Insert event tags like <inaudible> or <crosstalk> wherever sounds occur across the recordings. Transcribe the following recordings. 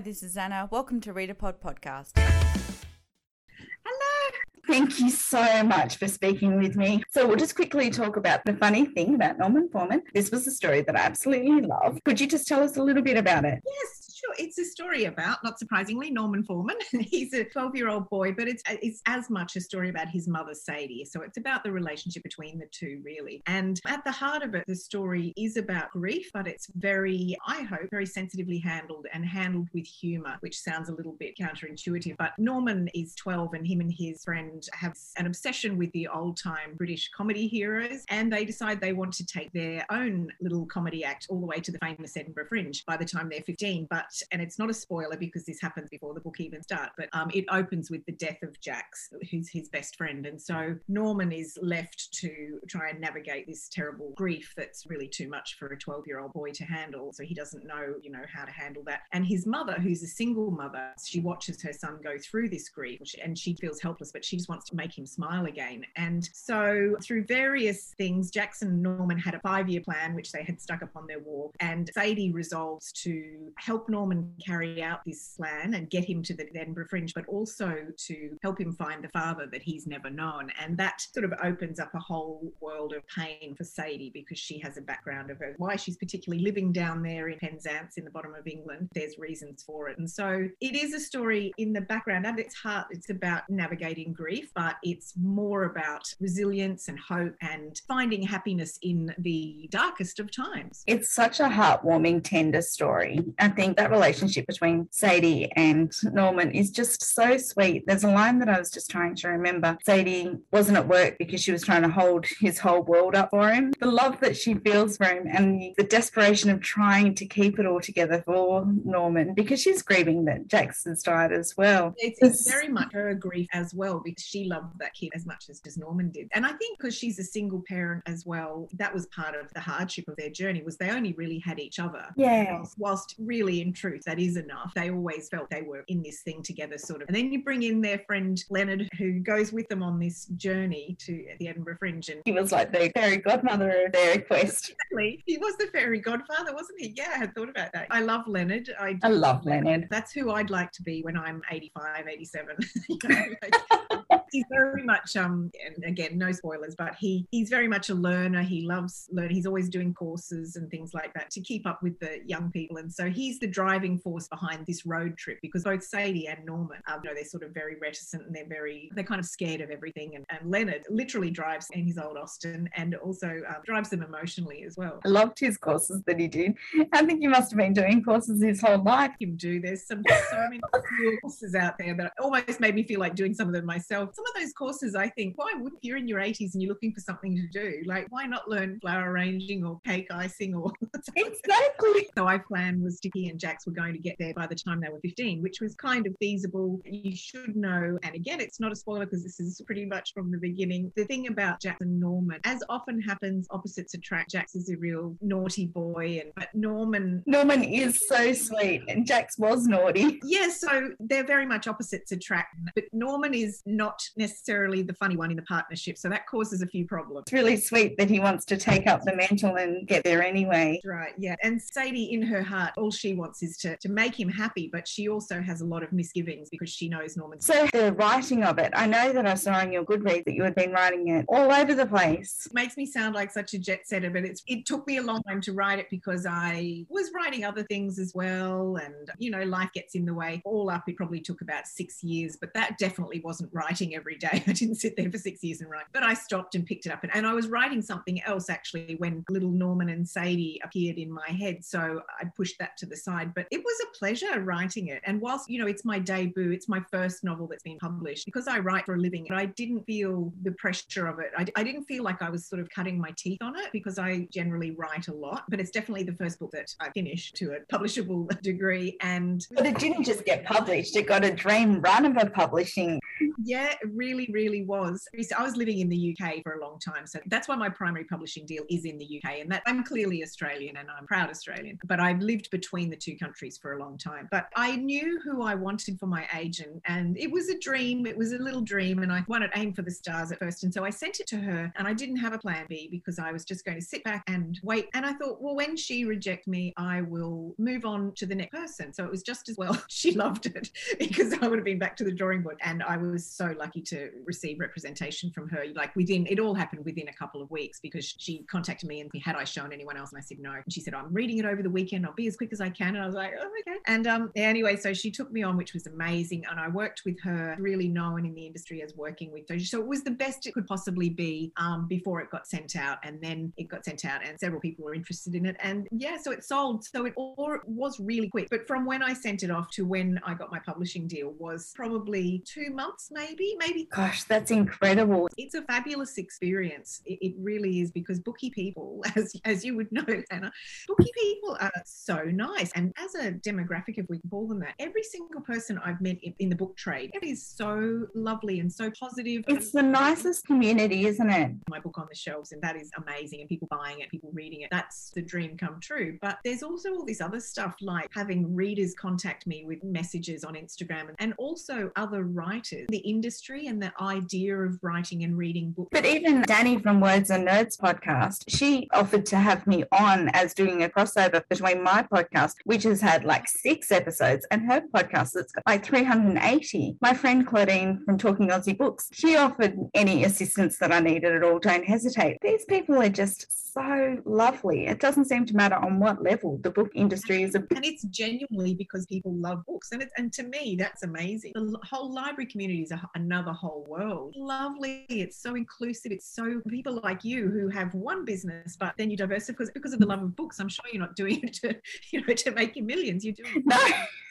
Hi, this is Anna. Welcome to ReadA Pod Podcast. Hello. Thank you so much for speaking with me. So, we'll just quickly talk about the funny thing about Norman Foreman. This was a story that I absolutely love. Could you just tell us a little bit about it? Yes, Sure, it's a story about, not surprisingly, Norman Foreman. <laughs> He's a 12 year old boy, but it's, it's as much a story about his mother, Sadie. So it's about the relationship between the two, really. And at the heart of it, the story is about grief, but it's very, I hope, very sensitively handled and handled with humor, which sounds a little bit counterintuitive. But Norman is 12, and him and his friend have an obsession with the old time British comedy heroes. And they decide they want to take their own little comedy act all the way to the famous Edinburgh Fringe by the time they're 15. But and it's not a spoiler because this happens before the book even starts, but um, it opens with the death of Jax, who's his best friend. And so Norman is left to try and navigate this terrible grief that's really too much for a 12 year old boy to handle. So he doesn't know, you know, how to handle that. And his mother, who's a single mother, she watches her son go through this grief and she feels helpless, but she just wants to make him smile again. And so through various things, Jackson and Norman had a five year plan, which they had stuck up on their wall. And Sadie resolves to help Norman Norman carry out this plan and get him to the Edinburgh Fringe, but also to help him find the father that he's never known. And that sort of opens up a whole world of pain for Sadie because she has a background of her, why she's particularly living down there in Penzance in the bottom of England. There's reasons for it. And so it is a story in the background. At its heart, it's about navigating grief, but it's more about resilience and hope and finding happiness in the darkest of times. It's such a heartwarming, tender story. I think that relationship between Sadie and Norman is just so sweet. There's a line that I was just trying to remember. Sadie wasn't at work because she was trying to hold his whole world up for him. The love that she feels for him and the desperation of trying to keep it all together for Norman because she's grieving that Jackson's died as well. It's, it's very much her grief as well because she loved that kid as much as, as Norman did. And I think because she's a single parent as well, that was part of the hardship of their journey was they only really had each other. Yeah. Whilst, whilst really in truth that is enough. They always felt they were in this thing together, sort of. And then you bring in their friend Leonard, who goes with them on this journey to the Edinburgh Fringe. And he was like the fairy godmother of their quest. Exactly. He was the fairy godfather, wasn't he? Yeah, I had thought about that. I love Leonard. I, I love Leonard. That's who I'd like to be when I'm 85, 87. <laughs> <laughs> he's very much um and again no spoilers but he he's very much a learner. He loves learning. He's always doing courses and things like that to keep up with the young people. And so he's the driving force behind this road trip because both Sadie and Norman um, you know they're sort of very reticent and they're very they're kind of scared of everything. And, and Leonard literally drives in his old Austin and also um, drives them emotionally as well. I loved his courses that he did. I think he must have been doing courses his whole life. Him do. There's some so many courses out there that almost made me feel like doing some of them myself some of those courses, I think, why wouldn't you're in your 80s and you're looking for something to do? Like, why not learn flower arranging or cake icing or <laughs> exactly? so our plan was Sticky and Jax were going to get there by the time they were 15, which was kind of feasible. You should know, and again, it's not a spoiler because this is pretty much from the beginning. The thing about Jax and Norman, as often happens, opposites attract. Jax is a real naughty boy, and but Norman Norman is so sweet, and Jax was naughty. Yeah, so they're very much opposites attract. But Norman is not necessarily the funny one in the partnership. So that causes a few problems. It's really sweet that he wants to take up the mantle and get there anyway. Right, yeah. And Sadie, in her heart, all she wants is to, to make him happy, but she also has a lot of misgivings because she knows Norman. So the writing of it, I know that I saw on your Goodreads that you had been writing it all over the place. It makes me sound like such a jet setter, but it's it took me a long time to write it because I was writing other things as well. And, you know, life gets in the way. All up, it probably took about six years, but that definitely wasn't writing every day. <laughs> I didn't sit there for six years and write, but I stopped and picked it up. And, and I was writing something else actually when little Norman and Sadie appeared in my head. So I pushed that to the side. But it was a pleasure writing it. And whilst, you know, it's my debut, it's my first novel that's been published, because I write for a living, I didn't feel the pressure of it. I, I didn't feel like I was sort of cutting my teeth on it because I generally write a lot. But it's definitely the first book that I finished to a publishable <laughs> degree. And but it didn't just get published, it got a dream run of a publishing Yeah, it really, really was. I was living in the UK for a long time. So that's why my primary publishing deal is in the UK. And that I'm clearly Australian and I'm proud Australian. But I've lived between the two countries for a long time. But I knew who I wanted for my agent. And it was a dream. It was a little dream. And I wanted aim for the stars at first. And so I sent it to her and I didn't have a plan B because I was just going to sit back and wait. And I thought, well, when she rejects me, I will move on to the next person. So it was just as well <laughs> she loved it because I would have been back to the drawing board. And I was so lucky to receive representation from her. Like within, it all happened within a couple of weeks because she contacted me and had I shown anyone else? And I said no. And she said, I'm reading it over the weekend. I'll be as quick as I can. And I was like, oh, okay. And um, anyway, so she took me on, which was amazing. And I worked with her, really known in the industry as working with. So it was the best it could possibly be um, before it got sent out. And then it got sent out and several people were interested in it. And yeah, so it sold. So it all was really quick. But from when I sent it off to when I got my publishing deal was probably two months, maybe, maybe. Gosh, that's incredible. It's a fabulous experience. It, it really is because bookie people, <laughs> as, as you would know, Anna, bookie people are so nice. And as a demographic, if we can call them that, every single person I've met in, in the book trade is so lovely and so positive. It's the nicest community, isn't it? My book on the shelves, and that is amazing. And people buying it, people reading it. That's the dream come true. But there's also all this other stuff like having readers contact me with messages on Instagram and also other writers, the industry and the idea of writing and reading books. But even Dani from Words and Nerds podcast, she offered to have me on as doing a crossover between my podcast, which has had like six episodes, and her podcast that's got like 380. My friend Claudine from Talking Aussie Books, she offered any assistance that I needed at all. Don't hesitate. These people are just so lovely. It doesn't seem to matter on what level the book industry is. A- and it's genuinely because people love books. And, it, and to me, that's amazing. The whole library community is a, another whole world. Lovely. It's so inclusive. It's so people like you who have one business, but then you diversify because, because of the love of books. I'm sure you're not doing it to, <laughs> you know, to make you millions. You're doing no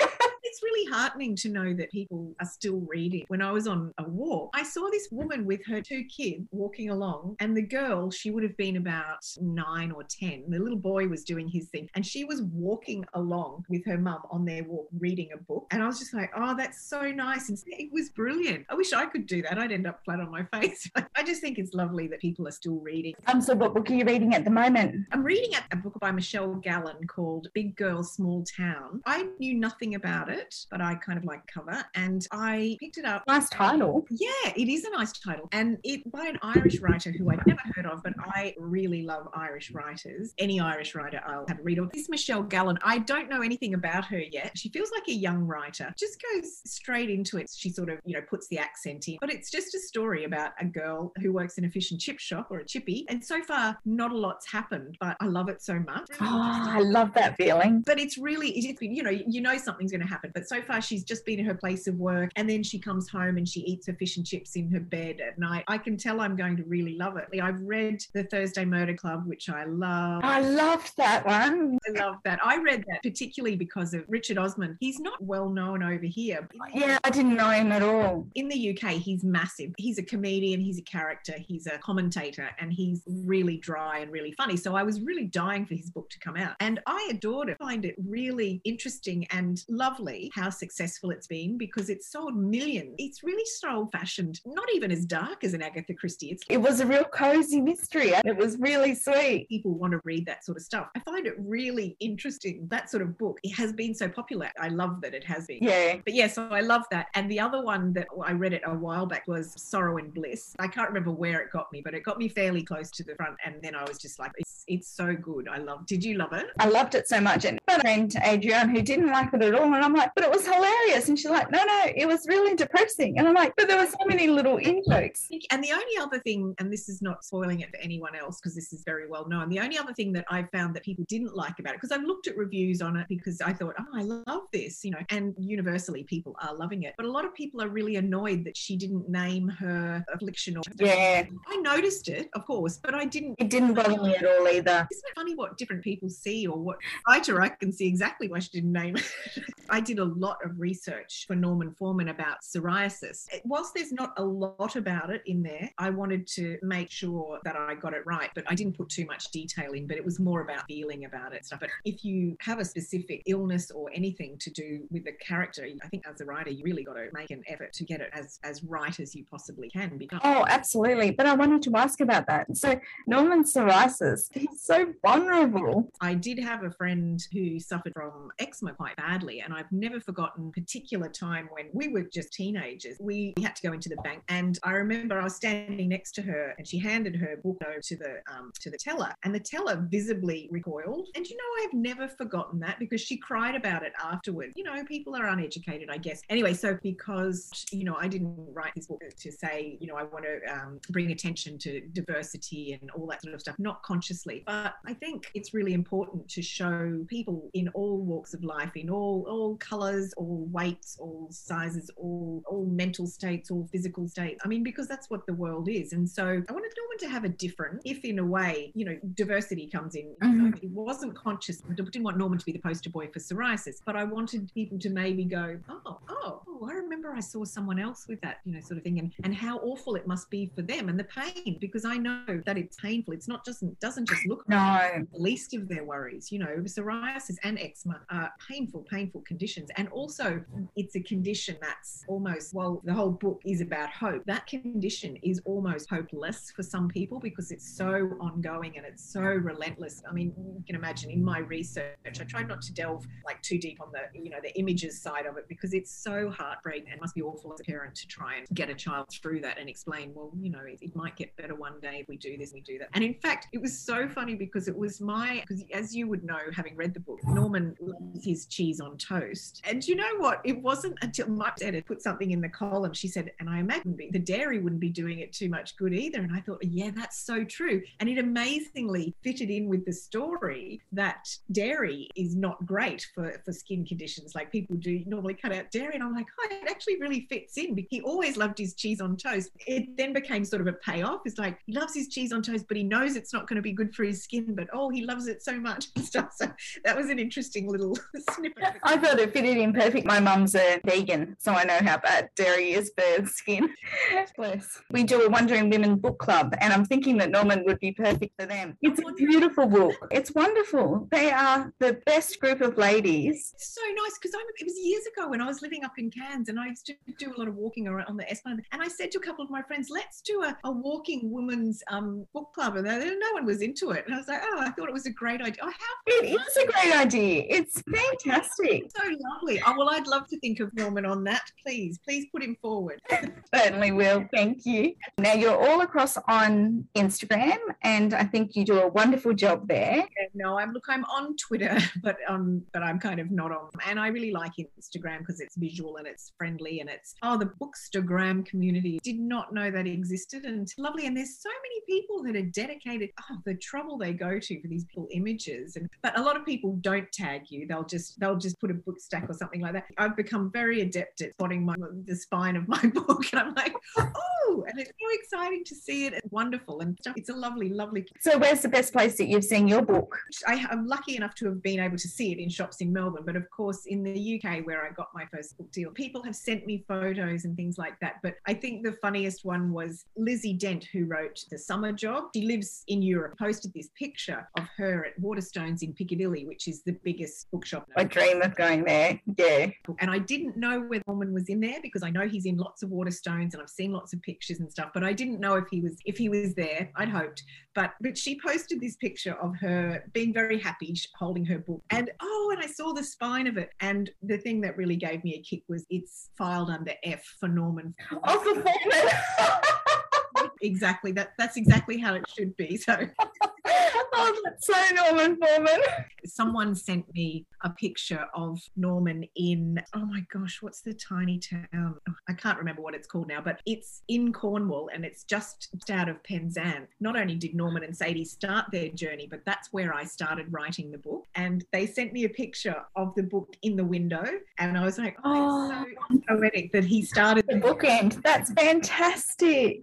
<laughs> it's really heartening to know that people are still reading. When I was on a walk, I saw this woman with her two kids walking along, and the girl, she would have been about nine or 10. The little boy was doing his thing, and she was walking along with her mum on their walk, reading a book. And I was just like, oh, that's so nice. And it was brilliant. I wish I could do that. I'd end up flat on my <laughs> face. I just think it's lovely that people are still reading. Um, so, what book are you reading at the moment? I'm reading a book by Michelle Gallen called Big Girl, Small Town. I knew nothing about it, but I kind of like cover and I picked it up. Nice title. Yeah, it is a nice title. And it by an Irish writer who I'd never heard of, but I really love Irish writers. Any Irish writer I'll have a read of. This Michelle Gallen, I don't know anything about her yet. She feels like a young writer. Just goes straight into it. She sort of, you know, puts the accent in. But it's just a story about a girl who works in a fish and chip shop or a chippy. And so far, not a lot's happened, but I love it so much. Oh, <gasps> I love that feeling. But it's really, you know, you know something's going to happen. But so far, she's just been at her place of work and then she comes home and she eats her fish and chips in her bed at night. I can tell I'm going to really love it. I've read The Thursday Murder Club, which I love. I loved that one. I love that. I read that particularly because of Richard Osman. He's not well known over here. Yeah, I didn't know him at all. In the UK, he's massive. He's a comedian, he's a character, he's a commentator, and he's really dry and really funny. So I was really dying for his book to come out. And I adored it. I find it really interesting and lovely how successful it's been because it's sold millions. It's really so old fashioned, not even as dark as an Agatha Christie. It's it was a real cozy mystery. It was really sweet. People want to read that sort of stuff. I find it really interesting. That sort of book. It has been so popular. I love that it has been. Yeah. But yeah, so I love that. And the other one that I read it a while back was Sorrow and Bliss. I can't remember where it got me, but it got me fairly close to the front. And then I was just like, it's it's so good. I love. Did you love it? I loved it so much. And my friend Adrienne who didn't like it at all, and I'm like, but it was hilarious. And she's like, no, no, it was really depressing. And I'm like, but there were so many little in jokes. And the only other thing, and this is not spoiling it for anyone else because this is very well known, the only other thing that I found that people didn't like about it, because I've looked at reviews on it because I thought, oh, I love this, you know, and universally people are loving it. But a lot of people are really annoyed that she didn't name her affliction or yeah. I noticed it, of course, but I didn't it didn't bother me at all either. the. Isn't it funny what different people see or what writer I can see exactly why she didn't name it. <laughs> I did a lot of research for Norman Foreman about psoriasis. Whilst there's not a lot about it in there, I wanted to make sure that I got it right, but I didn't put too much detail in, but it was more about feeling about it stuff. But if you have a specific illness or anything to do with the character, I think as a writer, you really got to make an effort to get it as, as right as you possibly can. Because Oh, absolutely. But I wanted to ask about that. So Norman's psoriasis, he's so vulnerable. I did have a friend who suffered from eczema quite badly, and I've never forgotten a particular time when we were just teenagers. We had to go into the bank, and I remember I was standing next to her, and she handed her book over to the um, to the teller, and the teller visibly recoiled. And you know, I've never forgotten that because she cried about it afterwards. You know, people are uneducated, I guess. Anyway, so because you know, I didn't write this book to say, you know, I want to um, bring attention to diversity and all that sort of stuff, not consciously, but I think it's really important to show people in all walks of life, in all all colours, all weights, all sizes, all all mental states, all physical states. I mean, because that's what the world is. And so I wanted Norman to have a different, if in a way, you know, diversity comes in. Mhm. It wasn't conscious. I didn't want Norman to be the poster boy for psoriasis, but I wanted people to maybe go, oh, oh, oh, I remember I saw someone else with that, you know, sort of thing, and and how awful it must be for them and the pain, because I know that it's painful. It's not just doesn't just look No. the least of their worries. You know, psoriasis and eczema are painful, painful conditions. And also, it's a condition that's almost, well, the whole book is about hope. That condition is almost hopeless for some people because it's so ongoing and it's so relentless. I mean, you can imagine in my research, I tried not to delve like too deep on the, you know, the images side of it because it's so heartbreaking and must be awful as a parent to try and get a child through that and explain, well, you know, it, it might get better one day if we do this, we do that. And in fact, it was so funny because it was my, because as you would know, having read the book, Norman loves his cheese on toast. And you know what? It wasn't until my editor put something in the column, she said, and I imagine the dairy wouldn't be doing it too much good either. And I thought, yeah, that's so true. And it amazingly fitted in with the story that dairy is not great for, for skin conditions. Like people do normally cut out dairy. And I'm like, oh, it actually really fits in. He always loved his cheese on toast. It then became sort of a payoff. It's like he loves his cheese on toast, but he knows it's not going to be good for his skin. But oh, he loves it so much and stuff. So that was an interesting little <laughs> snippet. I thought it fitted in perfect. My mum's a vegan, so I know how bad dairy is for skin. Bless. We do a Wondering Women book club, and I'm thinking that Norman would be perfect for them. It's a beautiful book. It's wonderful. They are the best group of ladies. It's so nice because it was years ago when I was living up in Cairns and I used to do a lot of walking around on the Esplanade. And I said to a couple of my friends, let's do a, a walking women's um, book club. And they, no one was into it. And I was like, oh, I thought it was a great idea. Oh, how It is a great idea. It's fantastic. so lovely. Oh, well, I'd love to think of Norman on that. Please, please put him forward. Certainly will. Thank you. Now you're all across on Instagram, and I think you do a wonderful job there. No, I'm look, I'm on Twitter, <laughs> but um, but I'm kind of not on. And I really like Instagram because it's visual and it's friendly and it's oh, the Bookstagram community. Did not know that existed and it's lovely. And there's so many people that are dedicated. Oh, the trouble they go to for these little images. And but a lot of people don't tag you. They'll just they'll just put a book or something like that. I've become very adept at spotting my the spine of my <laughs> book, and I'm like, oh, and it's so exciting to see it. It's wonderful and stuff. It's a lovely, lovely So, where's the best place that you've seen your book? I, I'm lucky enough to have been able to see it in shops in Melbourne, but of course, in the UK where I got my first book deal, people have sent me photos and things like that. But I think the funniest one was Lizzie Dent, who wrote The Summer Job. She lives in Europe, posted this picture of her at Waterstones in Piccadilly, which is the biggest bookshop. I dream of going there. Yeah. And I didn't know whether Norman was in there because I know he's in lots of Waterstones and I've seen lots of pictures and stuff, but I didn't know if he was if he was there. I'd hoped. But but she posted this picture of her being very happy holding her book. And oh, and I saw the spine of it. And the thing that really gave me a kick was it's filed under F for Norman. Of the Foreman. <laughs> exactly. That that's exactly how it should be. So oh, that's so Norman Foreman. someone sent me a picture of Norman in, oh my gosh, what's the tiny town? Oh, I can't remember what it's called now, but it's in Cornwall and it's just out of Penzance. Not only did Norman and Sadie start their journey, but that's where I started writing the book. And they sent me a picture of the book in the window. And I was like, oh, it's so oh. poetic that he started The bookend. That's fantastic.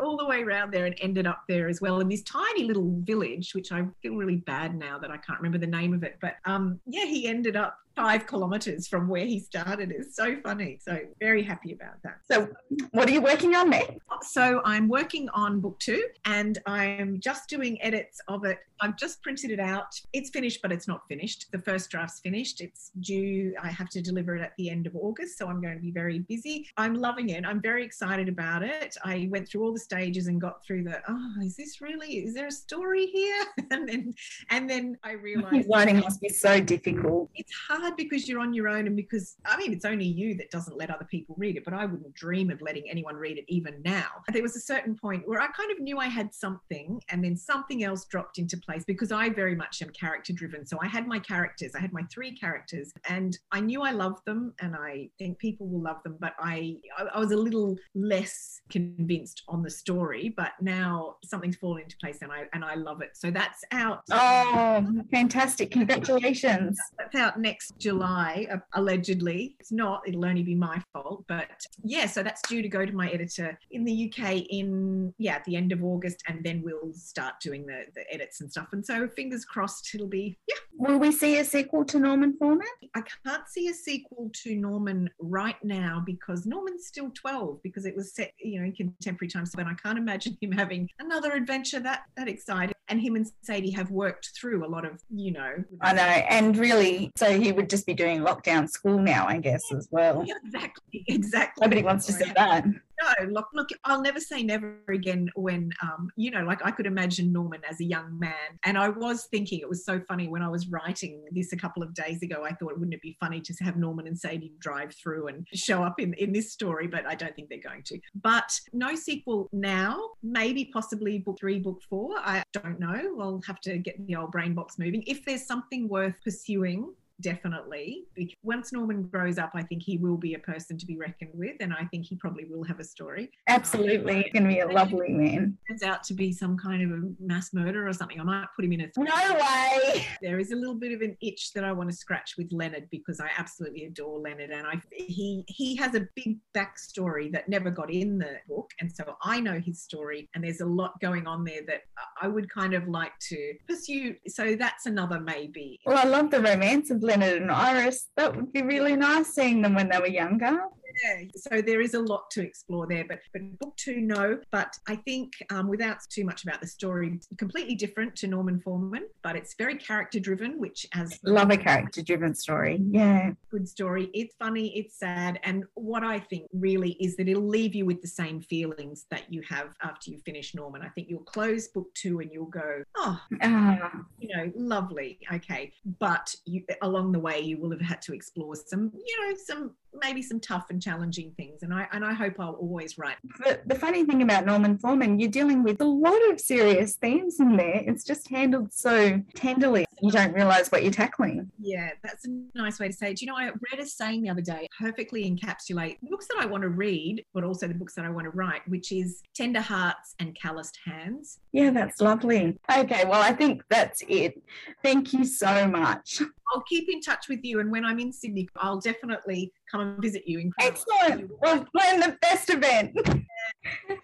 all the way around there and ended up there as well in this tiny little village, which I I feel really bad now that I can't remember the name of it. But um, yeah, he ended up five kilometers from where he started. It's so funny. So very happy about that. So, what are you working on next? So I'm working on book two, and I'm just doing edits of it. I've just printed it out. It's finished, but it's not finished. The first draft's finished. It's due. I have to deliver it at the end of August, so I'm going to be very busy. I'm loving it. I'm very excited about it. I went through all the stages and got through the. Oh, is this really? Is there a story here? <laughs> and then, and then I realized writing must be so difficult. It's hard because you're on your own, and because I mean, it's only you that doesn't let other people read it. But I wouldn't dream of letting anyone read it even now. There was a certain point where I kind of knew I had something, and then something else dropped into place because I very much am character driven. So I had my characters, I had my three characters, and I knew I loved them, and I think people will love them. But I, I was a little less convinced on the story. But now something's fallen into place, and I and I love it. So that's out. Oh, fantastic! Congratulations. That's out next July, uh, allegedly. It's not. It'll only be my fault. But yeah, so that's due to go to my editor in the UK in yeah at the end of August, and then we'll start doing the the edits and stuff. And so fingers crossed, it'll be yeah. Will we see a sequel to Norman Foreman? I can't see a sequel to Norman right now because Norman's still 12 because it was set, you know, in contemporary times. And I can't imagine him having another adventure that that exciting. And him and Sadie have worked through a lot of, you know. I know, and really, so he would just be doing lockdown school now, I guess, as well. Yeah, <laughs> exactly, exactly. Nobody wants to say that no, look, look, I'll never say never again when, um, you know, like I could imagine Norman as a young man. And I was thinking it was so funny when I was writing this a couple of days ago. I thought, wouldn't it be funny to have Norman and Sadie drive through and show up in, in this story? But I don't think they're going to. But no sequel now, maybe possibly book three, book four. I don't know. We'll have to get the old brain box moving. If there's something worth pursuing, definitely. Once Norman grows up, I think he will be a person to be reckoned with, and I think he probably will have a story. Absolutely, um, he's going to be a lovely man. Turns out to be some kind of a mass murder or something. I might put him in a. No way. <laughs> There is a little bit of an itch that I want to scratch with Leonard because I absolutely adore Leonard, and I he he has a big backstory that never got in the book, and so I know his story, and there's a lot going on there that I would kind of like to pursue. So that's another maybe. Well, I love the romance of Leonard and Iris. That would be really nice seeing them when they were younger yeah, so there is a lot to explore there. But, but book two, no. But I think um, without too much about the story, completely different to Norman Foreman, but it's very character driven, which as love a character driven story. Yeah, good story. It's funny, it's sad, and what I think really is that it'll leave you with the same feelings that you have after you finish Norman. I think you'll close book two and you'll go, oh, uh. you know, lovely, okay. But you, along the way, you will have had to explore some, you know, some maybe some tough and challenging things and i and i hope i'll always write. But the funny thing about norman foreman you're dealing with a lot of serious themes in there. It's just handled so tenderly you don't realize what you're tackling. Yeah that's a nice way to say it. Do you know i read a saying the other day perfectly encapsulate the books that i want to read but also the books that i want to write which is tender hearts and calloused hands. Yeah that's lovely. Okay well i think that's it. Thank you so much. I'll keep in touch with you, and when I'm in Sydney, I'll definitely come and visit you. In Excellent. We'll plan the best event. <laughs>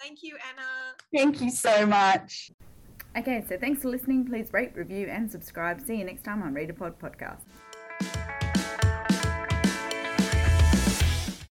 Thank you, Anna. Thank you so much. Okay, so thanks for listening. Please rate, review, and subscribe. See you next time on ReadA Pod Podcast.